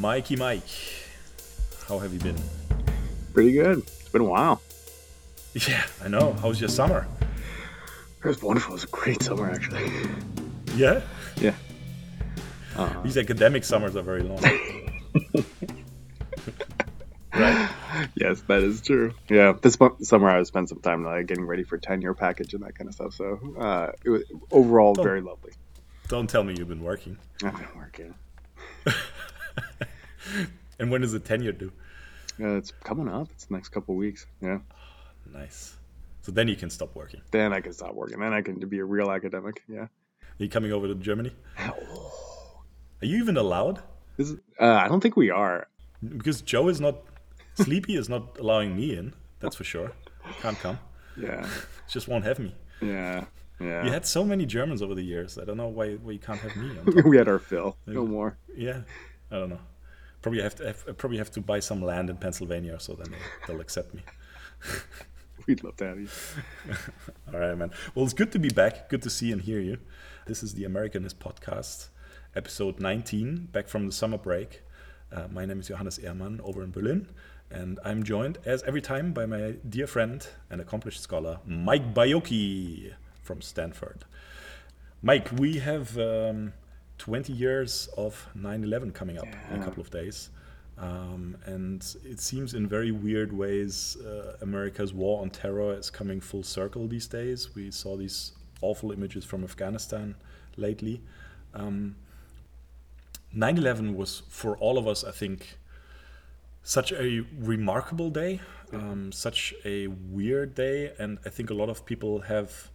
Mikey Mike. How have you been? Pretty good. It's been a while. Yeah, I know. How was your summer? It was wonderful. It was a great summer, actually. Yeah? Yeah. These academic summers are very long. right? Yes, that is true. Yeah, this summer I spent some time like getting ready for tenure package and that kind of stuff. So uh, it was overall Oh. very lovely. Don't tell me you've been working. I've been working. And when is the tenure due? Uh, it's coming up. It's the next couple weeks. Yeah. Nice. So then you can stop working. Then I can stop working. Then I can be a real academic. Yeah. Are you coming over to Germany? Are you even allowed? Is, uh, I don't think we are. Because Joe is not, Sleepy is not allowing me in. That's for sure. Can't come. Yeah. Just won't have me. Yeah. Yeah. You had so many Germans over the years. I don't know why, why you can't have me. On we had our fill. No more. Yeah, I don't know. Probably have to have, probably have to buy some land in Pennsylvania, so then they, they'll accept me. We'd love to have you. All right, man. Well, it's good to be back. Good to see and hear you. This is the Americanist podcast, episode 19, back from the summer break. Uh, my name is Johannes Ehrmann over in Berlin, and I'm joined, as every time, by my dear friend and accomplished scholar, Mike Bayoki from Stanford. Mike, we have um, 20 years of 9 11 coming up in a couple of days. Um, and it seems in very weird ways uh, America's war on terror is coming full circle these days. We saw these awful images from Afghanistan lately. Um, 9 11 was, for all of us, I think, such a remarkable day, um, such a weird day. And I think a lot of people have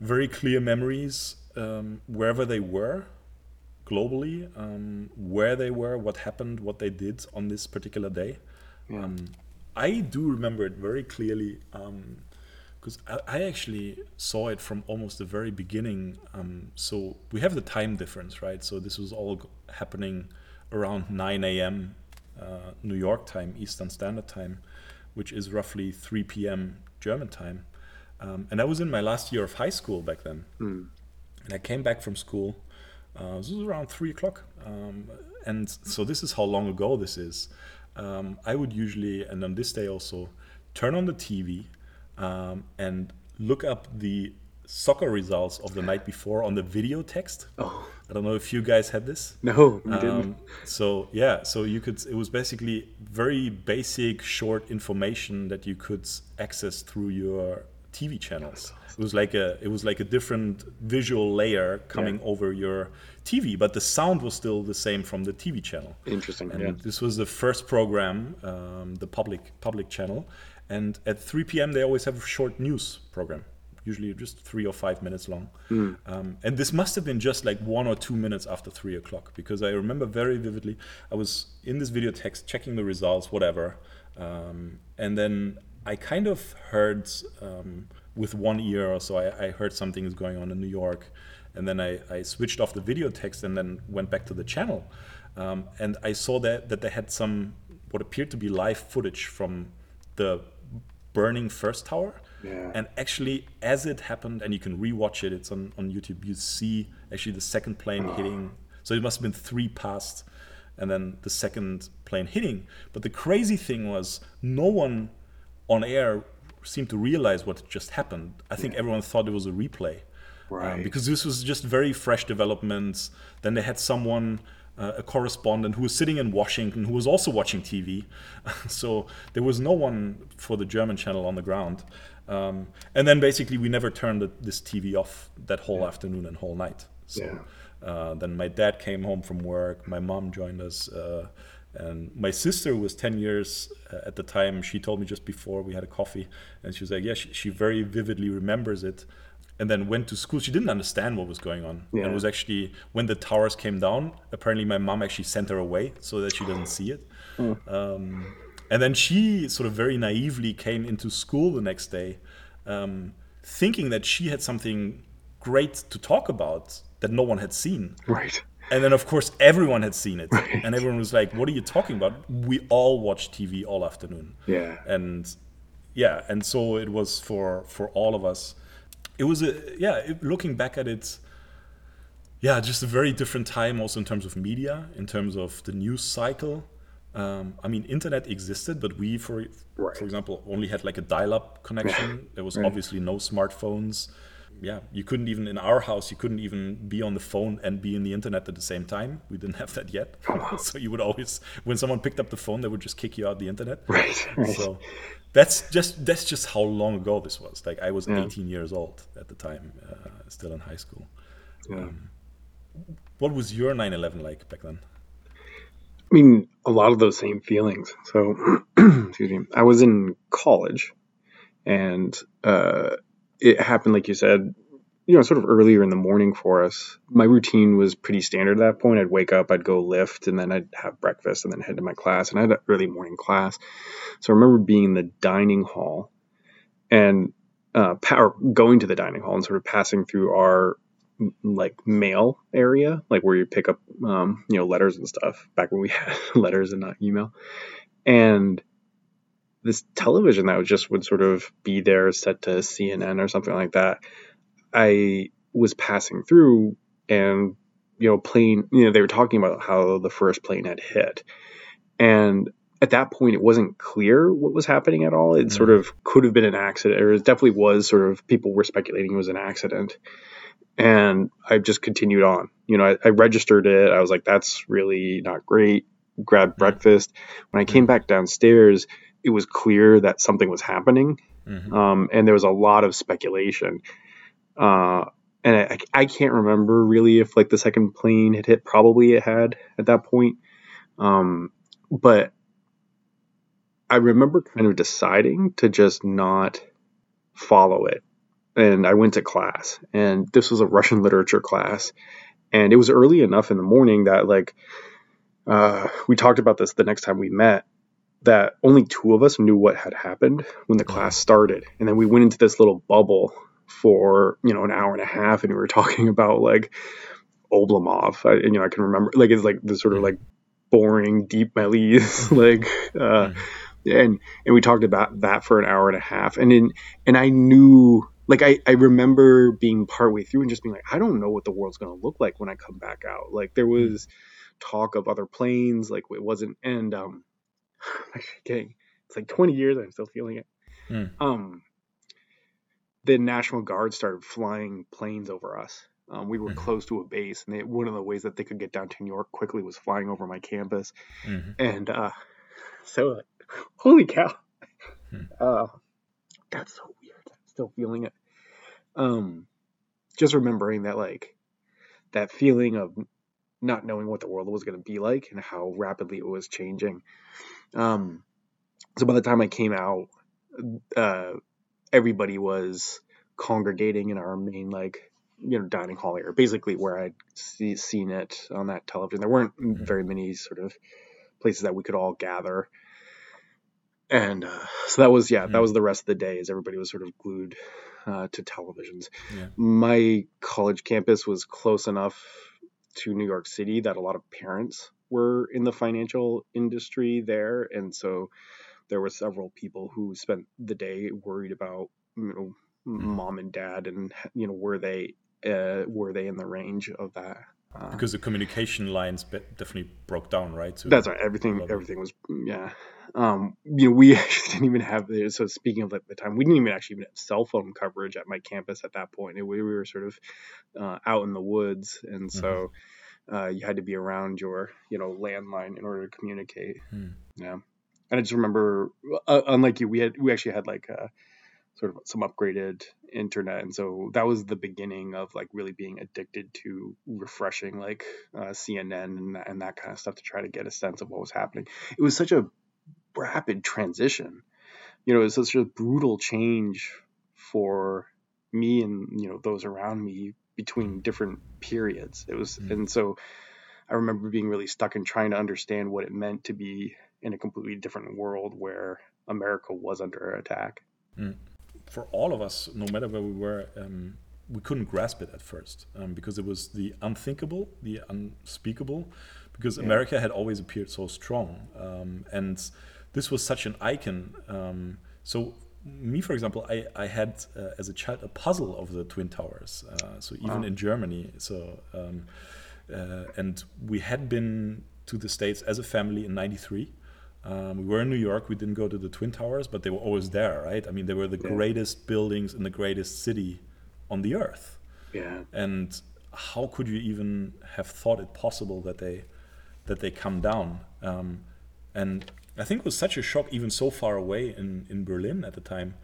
very clear memories um, wherever they were globally, um, where they were, what happened, what they did on this particular day. Um, I do remember it very clearly because I, I actually saw it from almost the very beginning. Um, so we have the time difference, right? So this was all happening around 9 a.m. Uh, New York time, Eastern Standard Time, which is roughly 3 p.m. German time. Um, and I was in my last year of high school back then. And I came back from school. Uh, this was around three o'clock. Um, and so this is how long ago this is. Um, I would usually, and on this day also, turn on the TV um, and look up the soccer results of the night before on the video text. Oh. I don't know if you guys had this. No, we didn't. Um, so yeah, so you could. It was basically very basic, short information that you could access through your TV channels. It was like a. It was like a different visual layer coming Yeah. over your TV, but the sound was still the same from the TV channel. Interesting. And Yeah. this was the first program, um, the public public channel. And at 3 p.m. they always have a short news program, usually just three or five minutes long. Um, and this must have been just like one or two minutes after three o'clock because I remember very vividly. I was in this video text checking the results, whatever, um, and then I kind of heard um, with one ear or so. I, I heard something is going on in New York, and then I, I switched off the video text and then went back to the channel, um, and I saw that that they had some what appeared to be live footage from the burning first tower. Yeah. And actually, as it happened, and you can rewatch it, it's on, on YouTube, you see actually the second plane hitting. So it must have been three past, and then the second plane hitting. But the crazy thing was, no one on air seemed to realize what just happened. I think everyone thought it was a replay. Um, because this was just very fresh developments. Then they had someone, uh, a correspondent, who was sitting in Washington who was also watching TV. so there was no one for the German channel on the ground. Um, and then basically, we never turned the, this TV off that whole afternoon and whole night. So Yeah. uh, then my dad came home from work. My mom joined us. Uh, and my sister was 10 years uh, at the time. She told me just before we had a coffee. And she was like, Yeah, she, she very vividly remembers it. And then went to school. She didn't understand what was going on. And it was actually when the towers came down, apparently my mom actually sent her away so that she doesn't see it. Um, and then she sort of very naively came into school the next day, um, thinking that she had something great to talk about that no one had seen. Right. And then, of course, everyone had seen it. And everyone was like, What are you talking about? We all watched TV all afternoon. Yeah. And yeah, and so it was for, for all of us. It was a, yeah, it, looking back at it, yeah, just a very different time also in terms of media, in terms of the news cycle. Um, I mean, internet existed, but we, for Right. for example, only had like a dial-up connection. There was obviously no smartphones. Yeah, you couldn't even in our house. You couldn't even be on the phone and be in the internet at the same time. We didn't have that yet. so you would always, when someone picked up the phone, they would just kick you out the internet. Right, right. So that's just that's just how long ago this was. Like I was Yeah. 18 years old at the time, uh, still in high school. Yeah. What was your 9/11 like back then? I mean, a lot of those same feelings. So, excuse me. I was in college, and uh, it happened, like you said, you know, sort of earlier in the morning for us. My routine was pretty standard at that point. I'd wake up, I'd go lift, and then I'd have breakfast, and then head to my class. And I had an early morning class, so I remember being in the dining hall, and uh, power going to the dining hall and sort of passing through our like mail area, like where you pick up, um, you know, letters and stuff. Back when we had letters and not email, and this television that would just would sort of be there set to CNN or something like that. I was passing through and you know plane you know they were talking about how the first plane had hit. And at that point it wasn't clear what was happening at all. It mm-hmm. sort of could have been an accident or it definitely was sort of people were speculating it was an accident. And i just continued on. You know i, I registered it. I was like that's really not great. Grabbed mm-hmm. breakfast. When i came mm-hmm. back downstairs it was clear that something was happening Mhm. um, and there was a lot of speculation. Uh, and I, I can't remember really if like the second plane had hit. Probably it had at that point. Um, but i remember kind of deciding to just not follow it. And i went to class and this was a russian literature class. And it was early enough in the morning that like uh, we talked about this the next time we met that only two of us knew what had happened when the class started. And then we went into this little bubble for you know an hour and a half and we were talking about like Oblomov. I, you know I can remember like it's like the sort of like boring deep melodies like uh and and we talked about that for an hour and a half. And in and I knew like I, I remember being partway through and just being like I don't know what the world's going to look like when I come back out. Like there was talk of other planes like it wasn't and um actually getting it's like 20 years I'm still feeling it Hmm. um the National Guard started flying planes over us. Um, we were Mhm. close to a base, and they, one of the ways that they could get down to New York quickly was flying over my campus. Mhm. And uh, so, like, holy cow! Hmm. Uh, that's so weird. I'm still feeling it. Um, just remembering that, like, that feeling of not knowing what the world was going to be like and how rapidly it was changing. Um, so by the time I came out, uh, everybody was congregating in our main like you know dining hall area, basically where I'd see, seen it on that television. There weren't very many sort of places that we could all gather, and uh, so that was yeah, that Mhm. was the rest of the day. As everybody was sort of glued uh, to televisions. Yeah. My college campus was close enough to New York City that a lot of parents were in the financial industry there, and so there were several people who spent the day worried about you know Mm-hmm. mom and dad and you know were they uh, were they in the range of that uh, Because the communication lines definitely broke down, right? So that's right. Everything everything was yeah. Um you know we actually didn't even have the so speaking of at the time we didn't even actually even have cell phone coverage at my campus at that point. It- we were sort of uh, out in the woods. And so uh, you had to be around your you know landline in order to communicate. Hmm. yeah. And i just remember uh, unlike you we had we actually had like uh sort of some upgraded internet. And so that was the beginning of like really being addicted to refreshing like uh, cnn and that, and that kind of stuff to try to get a sense of what was happening. It was such a rapid transition. You know it was such a brutal change for me and you know those around me between different periods. It was Mm. and so i remember being really stuck in trying to understand what it meant to be in a completely different world where america was under attack for all of us, no matter where we were, um, we couldn't grasp it at first um, because it was the unthinkable, the unspeakable, because America had always appeared so strong. Um, and this was such an icon. Um, so me, for example, I, I had uh, as a child a puzzle of the Twin Towers. Uh, so even wow. in Germany. So, um, uh, and we had been to the States as a family in 93. Um, we were in New York. We didn't go to the Twin Towers, but they were always there, right? I mean, they were the yeah. greatest buildings in the greatest city on the earth. Yeah. And how could you even have thought it possible that they that they come down? Um, and I think it was such a shock, even so far away in, in Berlin at the time.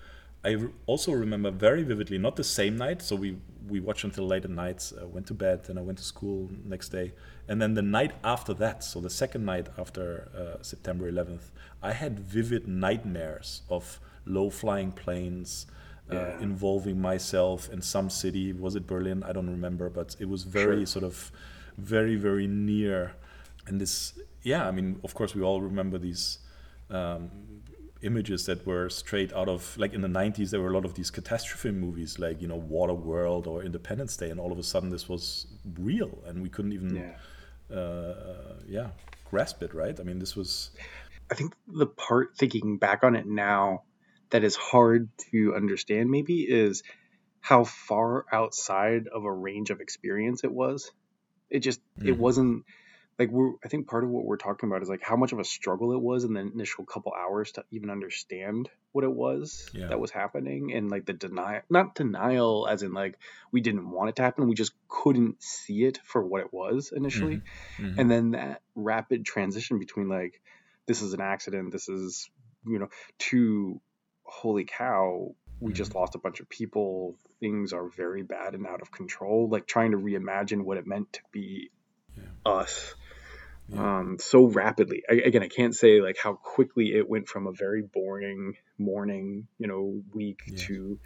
I also remember very vividly, not the same night. So we we watched until late at night, uh, went to bed, and I went to school next day. And then the night after that, so the second night after uh, September 11th, I had vivid nightmares of low flying planes. Uh, yeah. involving myself in some city. Was it Berlin? I don't remember, but it was very sure. sort of very very near. And this, yeah, I mean, of course, we all remember these um, images that were straight out of like in the 90s there were a lot of these catastrophe movies like you know water world or independence day and all of a sudden this was real and we couldn't even yeah, uh, yeah grasp it right? I mean this was i think the part thinking back on it now that is hard to understand maybe is how far outside of a range of experience it was. It just mm-hmm. it wasn't like we're I think part of what we're talking about is like how much of a struggle it was in the initial couple hours to even understand what it was yeah. that was happening and like the denial not denial as in like we didn't want it to happen we just couldn't see it for what it was initially mm-hmm. Mm-hmm. and then that rapid transition between like this is an accident this is you know to holy cow we mm-hmm. just lost a bunch of people things are very bad and out of control like trying to reimagine what it meant to be yeah. us yeah. um, so rapidly. I, again, I can't say like how quickly it went from a very boring morning, you know, week yeah. to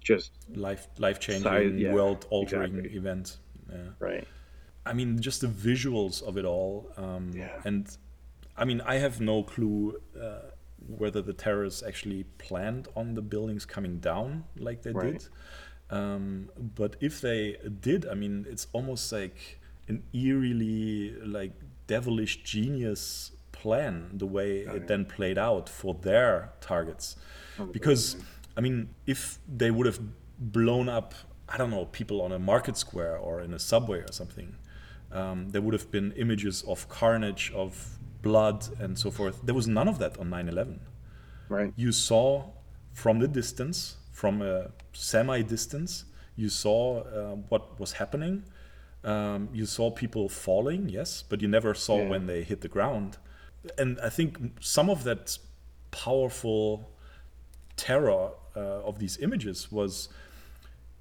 just life life changing, yeah, world altering exactly. event. Right. I mean, just the visuals of it all. Um, yeah. And I mean, I have no clue. Uh, whether the terrorists actually planned on the buildings coming down like they right. did. Um, but if they did, I mean, it's almost like an eerily like devilish genius plan the way it then played out for their targets. Because i mean if they would have blown up i don't know people on a market square or in a subway or something um, there would have been images of carnage of blood and so forth. There was none of that on 9-11 right. You saw from the distance from a semi distance you saw uh, what was happening um, you saw people falling, yes, but you never saw yeah. when they hit the ground. And I think some of that powerful terror uh, of these images was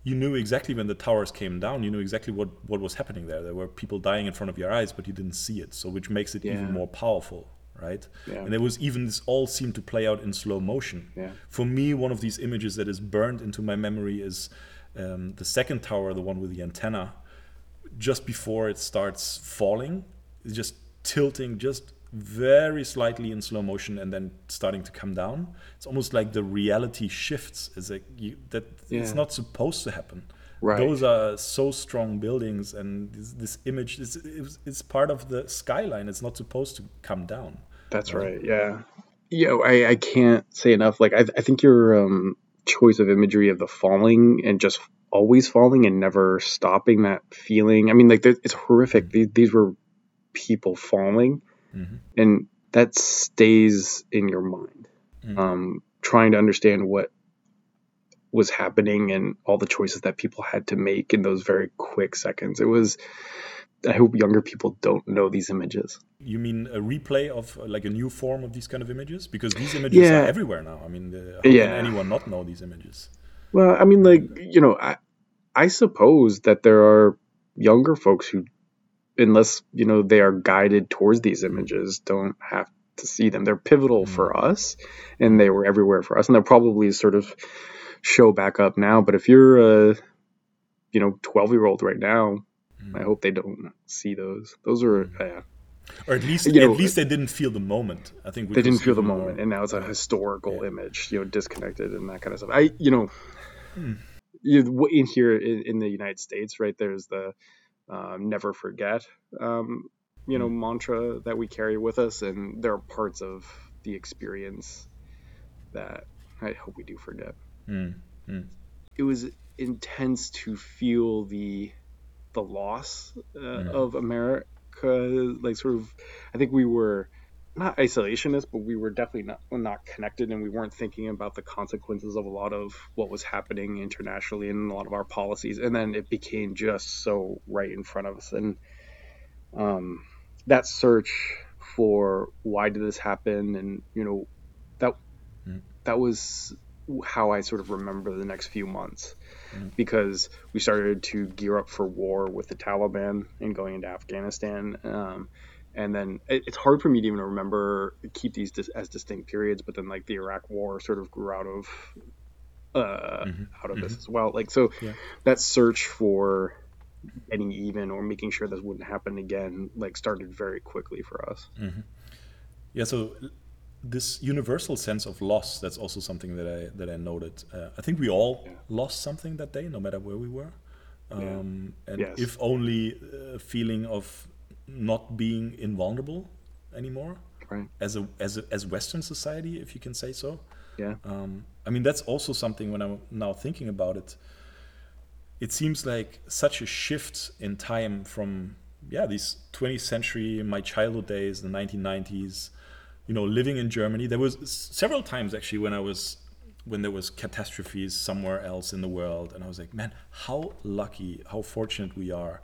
you knew exactly when the towers came down you knew exactly what, what was happening there there were people dying in front of your eyes but you didn't see it so which makes it yeah. even more powerful right yeah. and there was even this all seemed to play out in slow motion yeah. for me one of these images that is burned into my memory is um, the second tower the one with the antenna just before it starts falling, it's just tilting just very slightly in slow motion and then starting to come down. It's almost like the reality shifts. It's like you, that yeah. it's not supposed to happen. Right. Those are so strong buildings, and this, this image is it's, it's, part of the skyline. It's not supposed to come down. That's right. right. Yeah. Yeah. I, I can't say enough. Like I, I think your um, choice of imagery of the falling and just always falling and never stopping that feeling. I mean, like it's horrific. These, these were people falling, mm-hmm. and that stays in your mind. Mm-hmm. Um, trying to understand what was happening and all the choices that people had to make in those very quick seconds. It was. I hope younger people don't know these images. You mean a replay of uh, like a new form of these kind of images? Because these images yeah. are everywhere now. I mean, the, how yeah. can anyone not know these images? Well, I mean, like you know, I I suppose that there are younger folks who, unless you know they are guided towards these images, don't have to see them. They're pivotal mm-hmm. for us, and they were everywhere for us, and they'll probably sort of show back up now. But if you're a, you know, twelve year old right now, mm-hmm. I hope they don't see those. Those are mm-hmm. yeah. Or at least, you know, at least they didn't feel the moment. I think they didn't feel the moment, and now it's a historical yeah. image, you know, disconnected and that kind of stuff. I, you know, hmm you in here in, in, the United States, right? There's the um, never forget, um, you know, mm. mantra that we carry with us, and there are parts of the experience that I hope we do forget. Mm, mm, It was intense to feel the the loss uh, of America. Like sort of, I think we were not isolationist, but we were definitely not not connected, and we weren't thinking about the consequences of a lot of what was happening internationally and a lot of our policies. And then it became just so right in front of us, and um, that search for why did this happen, and you know, that Mm. that was how I sort of remember the next few months because we started to gear up for war with the Taliban and going into Afghanistan. Um, and then it, it's hard for me to even remember keep these dis- as distinct periods. But then like the Iraq War sort of grew out of uh, out of this as well. Like so, Yeah. that search for getting even or making sure this wouldn't happen again like started very quickly for us. Yeah, so this universal sense of loss, that's also something that I that I noted. Uh, I think we all lost something that day, no matter where we were. Um, and Yes. if only a feeling of not being invulnerable anymore Right. as a as a, as Western society, if you can say so. Yeah. Um, I mean, that's also something when I'm now thinking about it. It seems like such a shift in time from yeah these 20th century, my childhood days, the 1990s. You know, living in Germany. There was several times actually when I was when there was catastrophes somewhere else in the world, and I was like, man, how lucky, how fortunate we are.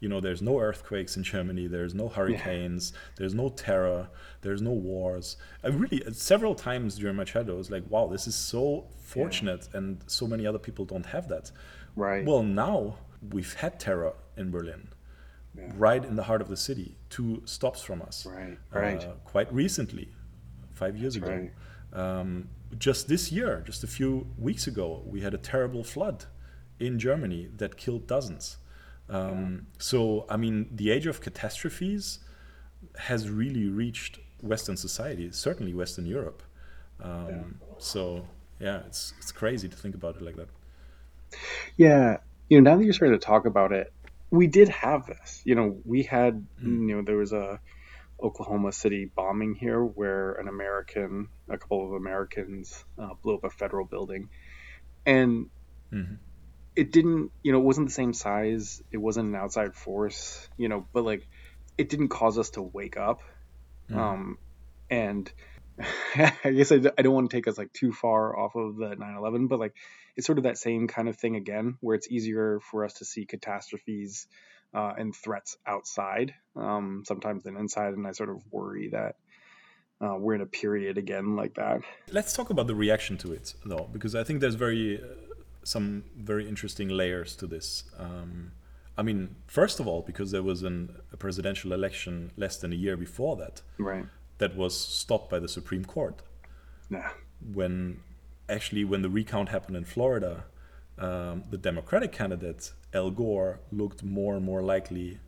You know, there's no earthquakes in Germany. There's no hurricanes. There's no terror. There's no wars. I really several times during my childhood I was like, wow, this is so fortunate, and so many other people don't have that. Right. Well, now we've had terror in Berlin, right in the heart of the city, two stops from us. Right, right. Uh, quite recently, five years ago. right. Um, just this year, just a few weeks ago, we had a terrible flood in Germany that killed dozens. Um, So, I mean, the age of catastrophes has really reached Western society, certainly Western Europe. Um, So, yeah, it's it's crazy to think about it like that. Yeah, you know, now that you're starting to talk about it, we did have this. You know, we had, you know, there was a Oklahoma City bombing here where an American, a couple of Americans, uh, blew up a federal building, and Mhm. It didn't, you know, it wasn't the same size. It wasn't an outside force, you know, but like, it didn't cause us to wake up. Um, and I guess I, I don't want to take us like too far off of the 9/11, but like it's sort of that same kind of thing again, where it's easier for us to see catastrophes uh, and threats outside um, sometimes than inside, and I sort of worry that uh, we're in a period again like that. Let's talk about the reaction to it, though, because I think there's very uh, some very interesting layers to this. Um, I mean, first of all, because there was an, a presidential election less than a year before that, Right. that was stopped by the Supreme Court. Yeah. When actually, when the recount happened in Florida, um, the Democratic candidate Al Gore looked more and more likely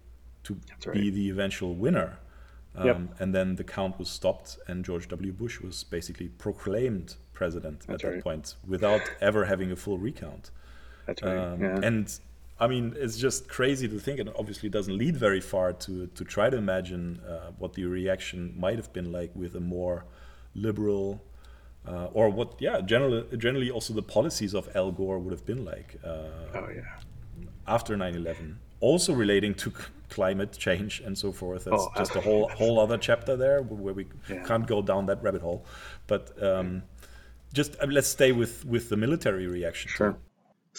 to That's be the eventual winner. Um, Yep. And then the count was stopped, and George W. Bush was basically proclaimed president That's at that point without ever having a full recount. That's right. Um, yeah. And I mean, it's just crazy to think, and obviously doesn't lead very far to to try to imagine uh, what the reaction might have been like with a more liberal, uh, or what, yeah, generally, generally also the policies of Al Gore would have been like uh, oh yeah. after 9/11. Also relating to climate change and so forth. That's Oh, just a whole whole other chapter there where we Yeah. can't go down that rabbit hole. But um, just uh, let's stay with with the military reaction. Sure.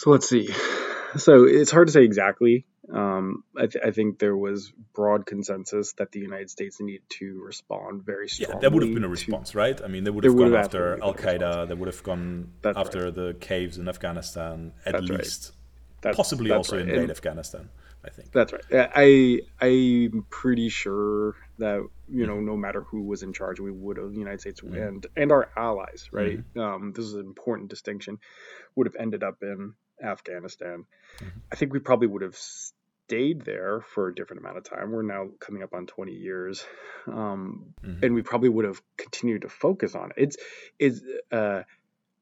So let's see. So it's hard to say exactly. Um, I, th- I think there was broad consensus that the United States needed to respond very strongly. Yeah, that would have been a to- response, right? I mean, they would There have would gone have after Al Qaeda. They would have gone That's after the caves in Afghanistan, at That's right. least. That's- Possibly also right. invade And- Afghanistan. I think. That's right. I I'm pretty sure that you know no matter who was in charge, we would have the United States and and our allies, right? Um, this is an important distinction. Would have ended up in Afghanistan. I think we probably would have stayed there for a different amount of time. We're now coming up on 20 years, um, and we probably would have continued to focus on it. It's it's uh,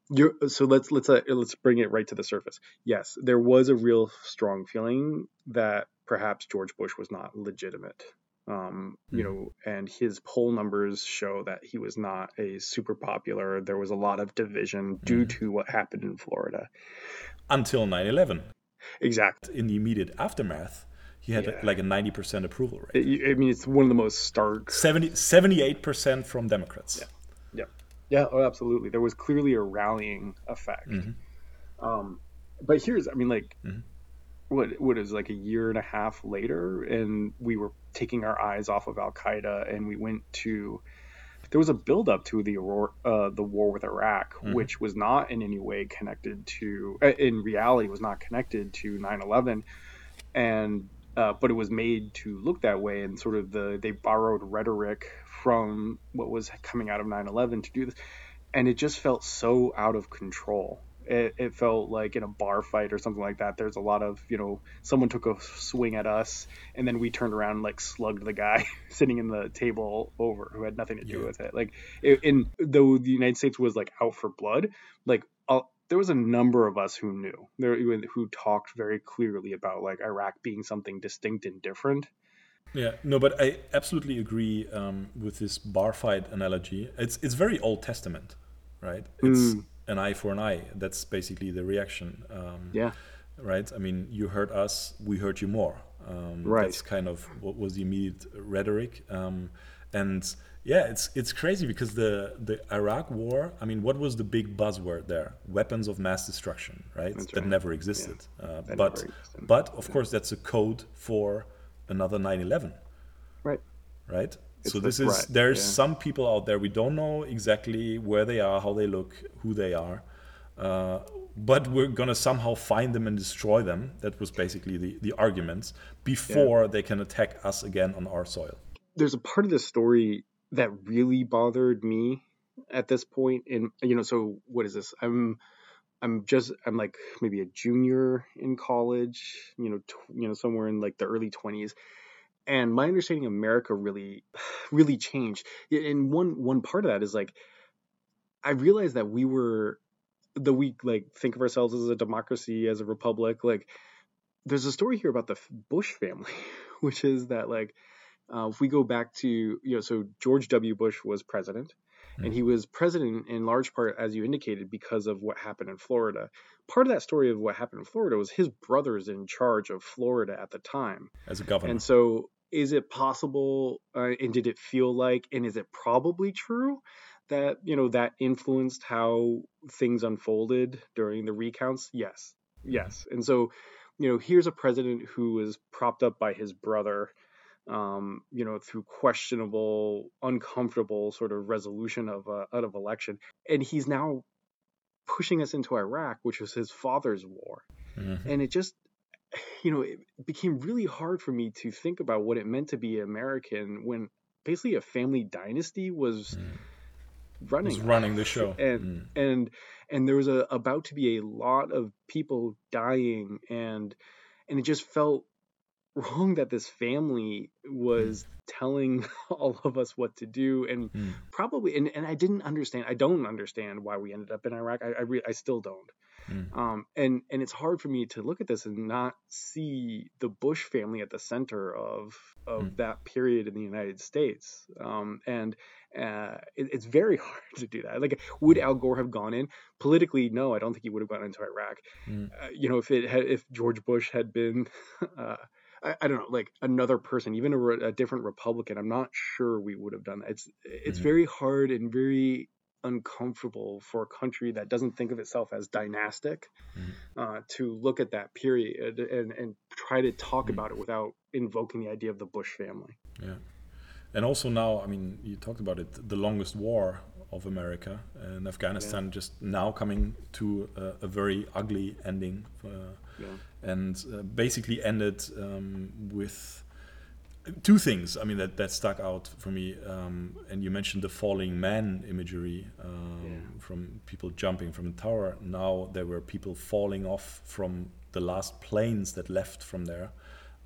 you're, so let's let's uh, let's bring it right to the surface. Yes, there was a real strong feeling that perhaps George Bush was not legitimate. Um, you know, and his poll numbers show that he was not a super popular. There was a lot of division due to what happened in Florida. Until 9 11. Exactly. In the immediate aftermath, he had Yeah. like a 90% approval rate. I I mean, it's one of the most stark 70, 78% from Democrats. Yeah, yeah, Yeah. oh, absolutely. There was clearly a rallying effect. Um, but here's, I mean, like, what what is like a year and a half later, and we were taking our eyes off of Al Qaeda, and we went to. There was a build up to the Aurora, uh, the war with Iraq, which was not in any way connected to, uh, in reality, was not connected to 9/11, and uh, but it was made to look that way, and sort of the they borrowed rhetoric from what was coming out of 9/11 to do this, and it just felt so out of control. It, it felt like in a bar fight or something like that. There's a lot of you know someone took a swing at us, and then we turned around and like slugged the guy sitting in the table over who had nothing to do Yeah. with it. Like, it, in though the United States was like out for blood, like. Uh, there was a number of us who knew there who talked very clearly about like Iraq being something distinct and different. Yeah, no, but I absolutely agree um, with this bar fight analogy. It's it's very Old Testament, right? It's Mm. An eye for an eye. That's basically the reaction. Um, Yeah, right? I mean, you hurt us, we hurt you more. Um, Right. That's kind of what was the immediate rhetoric. Um, and yeah, it's it's crazy because the the Iraq War. I mean, what was the big buzzword there? Weapons of mass destruction, right? That's that never existed. Uh, That but never existed. but of course, that's a code for another 9/11 right. right? It's so this is there's yeah. some people out there we don't know exactly where they are, how they look, who they are, uh, but we're gonna somehow find them and destroy them. That was basically the the arguments before they can attack us again on our soil. there's a part of the story that really bothered me at this point in you know so what is this i'm i'm just i'm like maybe a junior in college you know tw- you know somewhere in like the early 20s and my understanding of america really really changed. And one one part of that is like i realized that we were the we like think of ourselves as a democracy as a republic like there's a story here about the bush family which is that like uh, if we go back to you know so george w. Bush was president and he was president in large part as you indicated because of what happened in florida. Part of that story of what happened in florida was his brothers in charge of florida at the time. As a governor. and so is it possible uh, and did it feel like and is it probably true that you know that influenced how things unfolded during the recounts? Yes. Yes. And so you know here's a president who was propped up by his brother um, you know through questionable uncomfortable sort of resolution of a, out of election. And he's now pushing us into iraq which was his father's war. Mhm. and it just you know it became really hard for me to think about what it meant to be american when basically a family dynasty was running Was running the show. and Mm. and and there was a about to be a lot of people dying and and it just felt wrong that this family was telling all of us what to do and Mm. probably and, and i didn't understand i don't understand why we ended up in iraq i i, re, I still don't Mm. um, and and it's hard for me to look at this and not see the Bush family at the center of of Mm. that period in the United States. Um, and uh, it, it's very hard to do that. Like, would Al Gore have gone in politically? No, I don't think he would have gone into Iraq. Mm. Uh, you know, if it had, if George Bush had been. Uh, I, I don't know, like another person, even a, re- a different Republican. I'm not sure we would have done that. It's it's Mhm. very hard and very uncomfortable for a country that doesn't think of itself as dynastic uh, to look at that period and, and try to talk about it without invoking the idea of the Bush family. Yeah. And also now, I mean, you talked about it, the longest war of America and Afghanistan just now coming to a, a very ugly ending. Uh, Yeah. and uh, basically ended um, with two things. I mean, that, that stuck out for me. Um, and you mentioned the falling man imagery um, Yeah. from people jumping from the tower. Now there were people falling off from the last planes that left from there.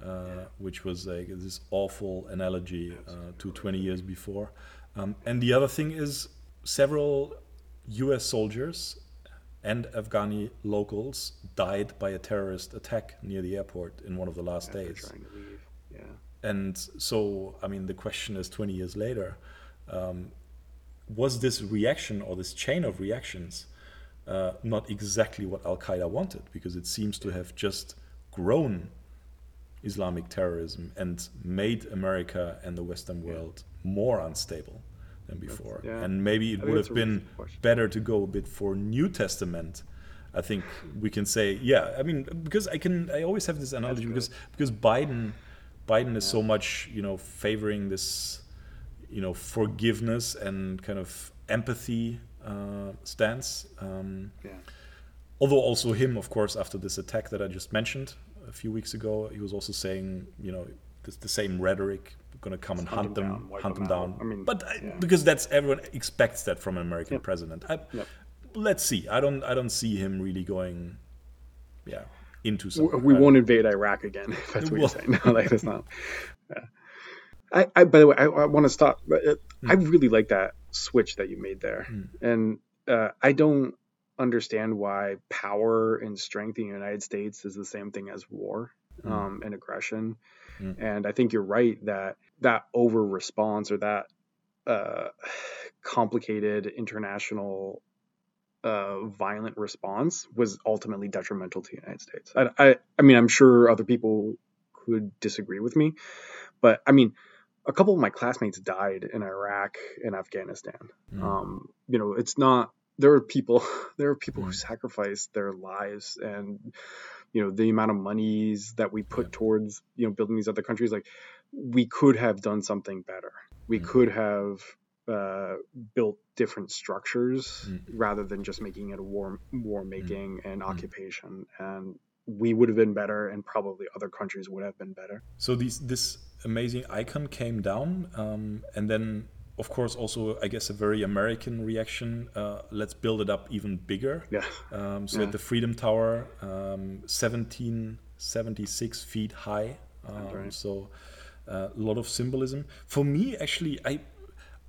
Uh, which was like this awful analogy uh, to 20 years before. Um, and the other thing is several US soldiers and Afghani locals died by a terrorist attack near the airport in one of the last days. trying to leave. Yeah. And so, I mean, the question is 20 years later, um, was this reaction or this chain of reactions uh, not exactly what Al Qaeda wanted? Because it seems to have just grown Islamic terrorism and made America and the Western world more unstable than before. yeah. And maybe it I would have that's a really been better to go a bit for New Testament. I think we can say, yeah. I mean, because I can, I always have this analogy because because Biden, Biden is so much, you know, favoring this, you know, forgiveness and kind of empathy uh, stance. Um, Yeah. although also him, of course, after this attack that I just mentioned a few weeks ago, he was also saying, you know, this, the same rhetoric, going to come and Hunt them down, hunt them down. I mean, but I, yeah. because that's everyone expects that from an American Yep. president. I, Yep. Let's see. I don't. I don't see him really going, yeah, into something. we won't invade Iraq again. If that's what Well- you're saying. No, like that's not. Yeah. I, I, by the way, I, I want to stop. But it, I Hmm. really like that switch that you made there, and uh, I don't understand why power and strength in the United States is the same thing as war Hmm. um, and aggression. Mm. And I think you're right that that over response or that uh, complicated international uh, violent response was ultimately detrimental to the United States. I, I, I mean, I'm sure other people could disagree with me, but I mean, a couple of my classmates died in Iraq and Afghanistan. Mm. Um, you know, it's not. There are people. There are people who Mm. sacrificed their lives, and you know the amount of monies that we put Yeah. towards you know building these other countries. Like, we could have done something better. We Mm. could have uh, built different structures Mm. rather than just making it a war war making Mm. and occupation. And we would have been better, and probably other countries would have been better. So these this amazing icon came down, um, and then of course also I guess a very American reaction. Uh, let's build it up even bigger. Yeah. Um, so Yeah. at the Freedom Tower, um, 1776 feet high. Um, right. So uh, a lot of symbolism. For me, actually, I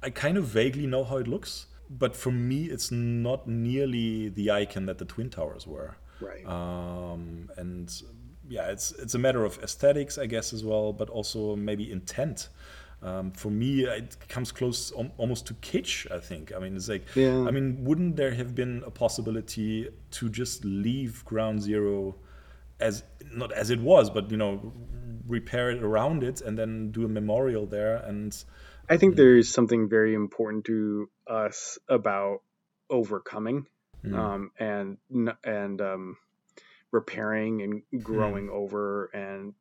I kind of vaguely know how it looks, but for me, it's not nearly the icon that the Twin Towers were. Right. Um, and yeah, it's it's a matter of aesthetics, I guess, as well, but also maybe intent. Um, for me, it comes close al- almost to kitsch. I think. I mean, it's like, Yeah. I mean, wouldn't there have been a possibility to just leave Ground Zero as not as it was, but you know, repair it around it and then do a memorial there and I think there is something very important to us about overcoming Mm. um, and and um, repairing and growing over and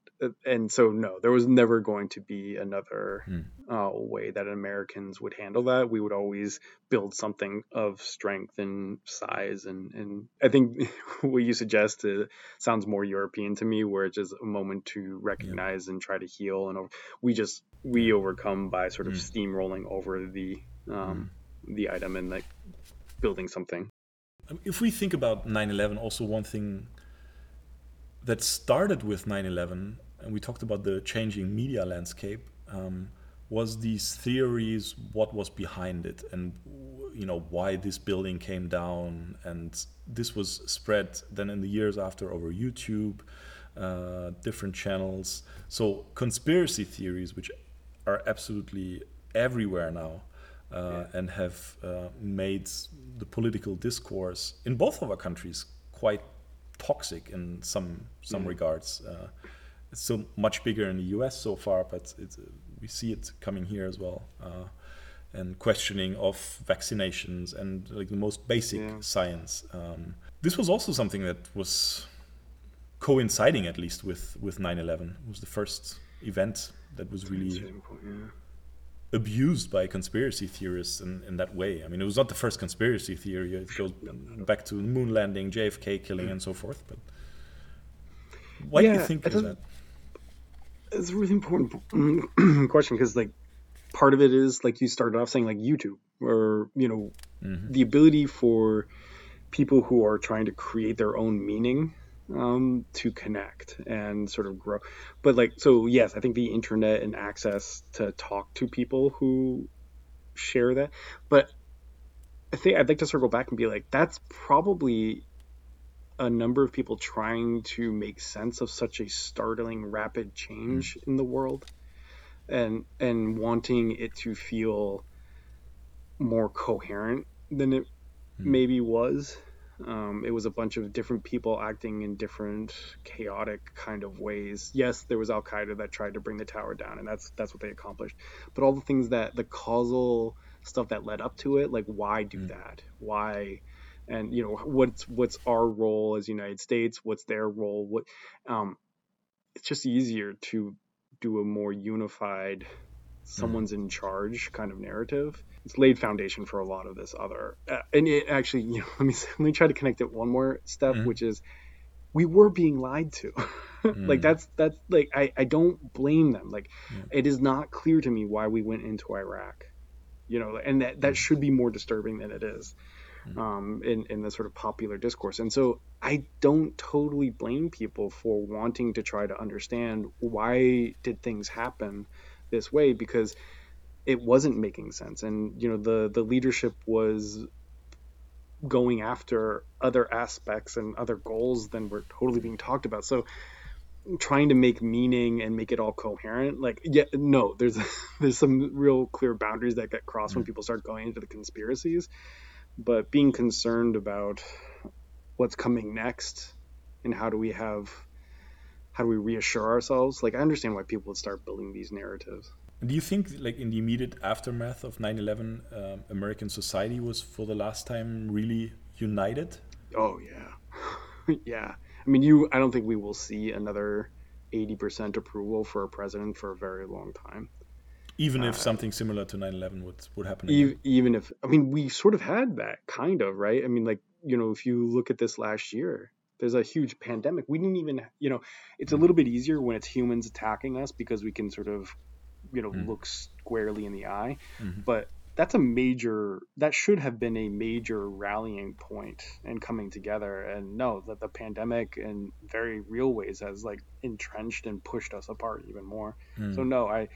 and so no, there was never going to be another Mm. uh, way that Americans would handle that. We would always build something of strength and size, and and I think what you suggest uh, sounds more European to me, where it's just a moment to recognize and try to heal, and we just we overcome by sort of Mm. steamrolling over the um, the item and like building something. If we think about 9-11 also one thing that started with 9-11 and we talked about the changing media landscape um, was these theories what was behind it and you know why this building came down and this was spread then in the years after over youtube uh, different channels so conspiracy theories which are absolutely everywhere now uh, and have uh, made the political discourse in both of our countries quite toxic in some some regards. Uh, it's still much bigger in the U.S. so far, but it's, we see it coming here as well. Uh, and questioning of vaccinations and like the most basic Yeah. science. Um, this was also something that was coinciding at least with with 9/11. It was the first event that was really Yeah. abused by conspiracy theorists in, in that way. I mean, it was not the first conspiracy theory. It goes back to the moon landing, JFK killing, and so forth. But why do you think doesn't- that? It's a really important question because like part of it is like you started off saying like youtube or you know Mm-hmm. the ability for people who are trying to create their own meaning um, to connect and sort of grow but like so yes i think the internet and access to talk to people who share that but i think i'd like to circle back and be like that's probably a number of people trying to make sense of such a startling rapid change in the world and and wanting it to feel more coherent than it hmm. maybe was. Um, it was a bunch of different people acting in different chaotic kind of ways. Yes, there was Al Qaeda that tried to bring the tower down, and that's that's what they accomplished. But all the things that the causal stuff that led up to it, like why do mm. that? Why? And you know what's what's our role as United States? What's their role? What? Um, it's just easier to do a more unified someone's in charge kind of narrative. It's laid foundation for a lot of this other. Uh, and it actually, you know, let me let me try to connect it one more step, mm-hmm. which is we were being lied to. mm. Like that's that's like I I don't blame them. Like it is not clear to me why we went into Iraq. You know, and that that mm. should be more disturbing than it is. Mm. Um, in, in the sort of popular discourse. And so I don't totally blame people for wanting to try to understand why did things happen this way because it wasn't making sense and you know the the leadership was going after other aspects and other goals than were totally being talked about so trying to make meaning and make it all coherent like yeah no there's there's some real clear boundaries that get crossed when mm. people start going into the conspiracies but being concerned about what's coming next and how do we have how do we reassure ourselves? Like I understand why people would start building these narratives. Do you think, like in the immediate aftermath of 9/11, um, American society was for the last time really united? Oh yeah, yeah. I mean, you. I don't think we will see another 80% approval for a president for a very long time. Even if something similar to 9/11 would would happen. Again. Even if I mean, we sort of had that kind of right. I mean, like you know, if you look at this last year, there's a huge pandemic. We didn't even, you know, it's a little bit easier when it's humans attacking us because we can sort of, you know, mm. look squarely in the eye. Mm-hmm. But that's a major, that should have been a major rallying point and coming together. And no, that the pandemic in very real ways has like entrenched and pushed us apart even more. Mm. So no, I,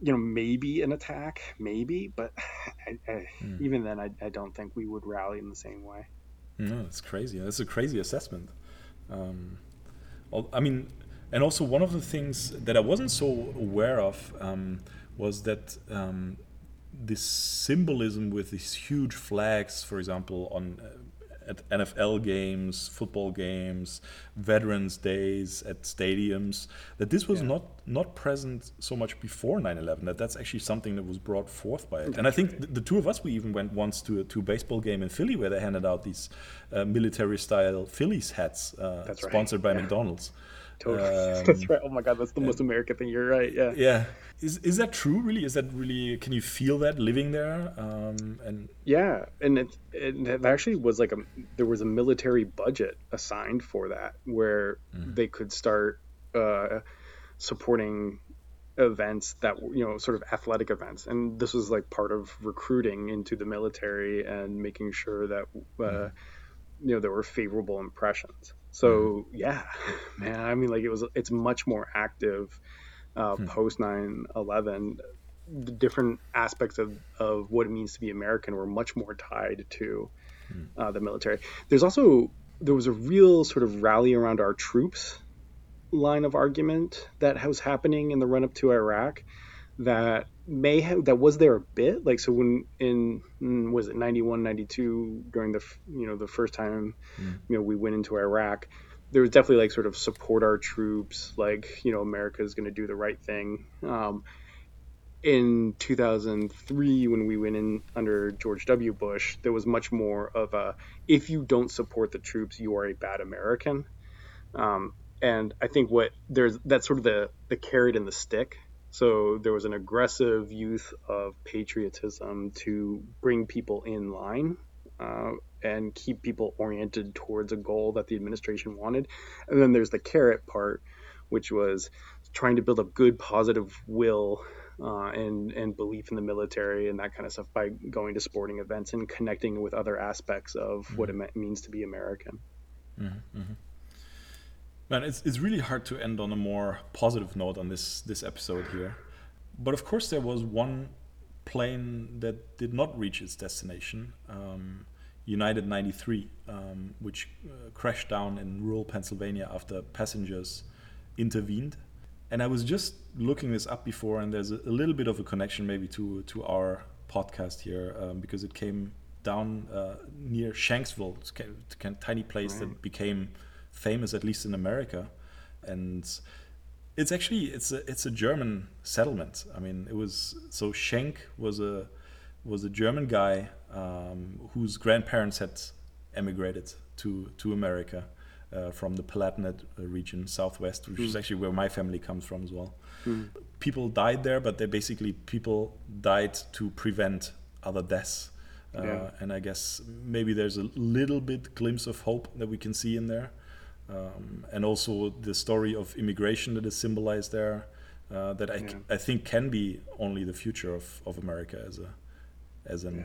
you know, maybe an attack, maybe, but I, I, mm. even then, I, I don't think we would rally in the same way. No, it's crazy. That's a crazy assessment. Um, I mean, and also one of the things that I wasn't so aware of um, was that um, this symbolism with these huge flags, for example, on uh, at NFL games, football games, Veterans Days at stadiums. That this was yeah. not not present so much before 9/11. That that's actually something that was brought forth by it. And I think the, the two of us we even went once to a, to a baseball game in Philly where they handed out these uh, military style Phillies hats uh, sponsored by yeah. McDonald's. Totally. Um, that's right. Oh my god, that's the most American thing. You're right. Yeah. Yeah. Is is that true? Really? Is that really? Can you feel that living there? Um, and yeah, and it, it actually was like a there was a military budget assigned for that where mm. they could start uh, supporting events that you know sort of athletic events and this was like part of recruiting into the military and making sure that uh, mm. you know there were favorable impressions so mm. yeah, man, I mean, like it was, it's much more active uh, hmm. post 9/11. The different aspects of of what it means to be American were much more tied to hmm. uh, the military. There's also there was a real sort of rally around our troops line of argument that was happening in the run up to Iraq that may have that was there a bit? Like so when in was it 91 92 during the you know the first time mm. you know we went into iraq there was definitely like sort of support our troops like you know america is going to do the right thing. Um, in 2003 when we went in under george w. Bush there was much more of a if you don't support the troops you are a bad american. Um, and i think what there's that's sort of the the carrot and the stick so there was an aggressive use of patriotism to bring people in line uh, and keep people oriented towards a goal that the administration wanted. And then there's the carrot part, which was trying to build up good, positive will uh, and and belief in the military and that kind of stuff by going to sporting events and connecting with other aspects of mm-hmm. what it means to be American. Mm-hmm. mm-hmm. Man, it's, it's really hard to end on a more positive note on this this episode here. But of course, there was one plane that did not reach its destination, um, United 93, um, which uh, crashed down in rural Pennsylvania after passengers intervened. and I was just looking this up before, and there's a, a little bit of a connection maybe to to our podcast here um, because it came down uh, near Shanksville, it's a tiny place right. that became famous at least in America, and it's actually it's a it's a German settlement. I mean, it was so Schenk was a was a German guy um, whose grandparents had emigrated to to America uh, from the Palatinate region, southwest, which mm. is hmm. actually where my family comes from as well. Mm. People died there, but they basically people died to prevent other deaths. Uh, yeah. And I guess maybe there's a little bit glimpse of hope that we can see in there, um, and also the story of immigration that is symbolized there. Uh, that I, yeah. I think can be only the future of, of America as a as a yeah.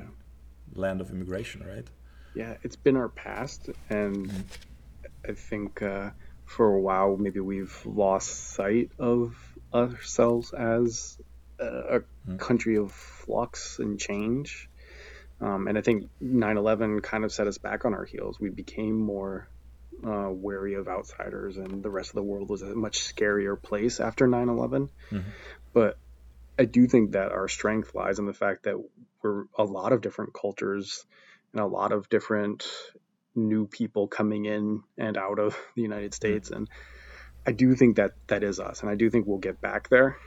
land of immigration, right? Yeah, it's been our past, and mm. I think uh, for a while maybe we've lost sight of ourselves as a, a mm. country of flux and change. Um, and I think 9 11 kind of set us back on our heels. We became more uh, wary of outsiders, and the rest of the world was a much scarier place after 9 11. Mm-hmm. But I do think that our strength lies in the fact that we're a lot of different cultures and a lot of different new people coming in and out of the United States. And I do think that that is us. And I do think we'll get back there.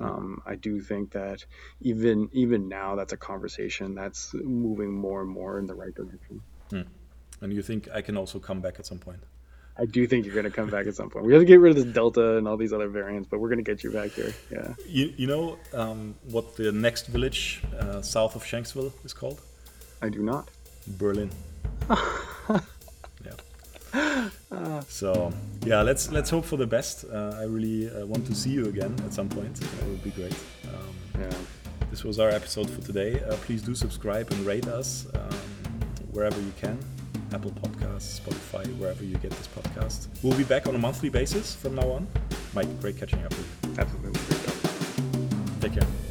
Um, I do think that even even now, that's a conversation that's moving more and more in the right direction. Hmm. And you think I can also come back at some point? I do think you're going to come back at some point. We have to get rid of this Delta and all these other variants, but we're going to get you back here. Yeah. You, you know um, what the next village uh, south of Shanksville is called? I do not. Berlin. yeah. So yeah, let's let's hope for the best. Uh, I really uh, want to see you again at some point. That would be great. Um, yeah. This was our episode for today. Uh, please do subscribe and rate us um, wherever you can. Apple Podcasts, Spotify, wherever you get this podcast. We'll be back on a monthly basis from now on. Mike, great catching up with you. Absolutely. Take care.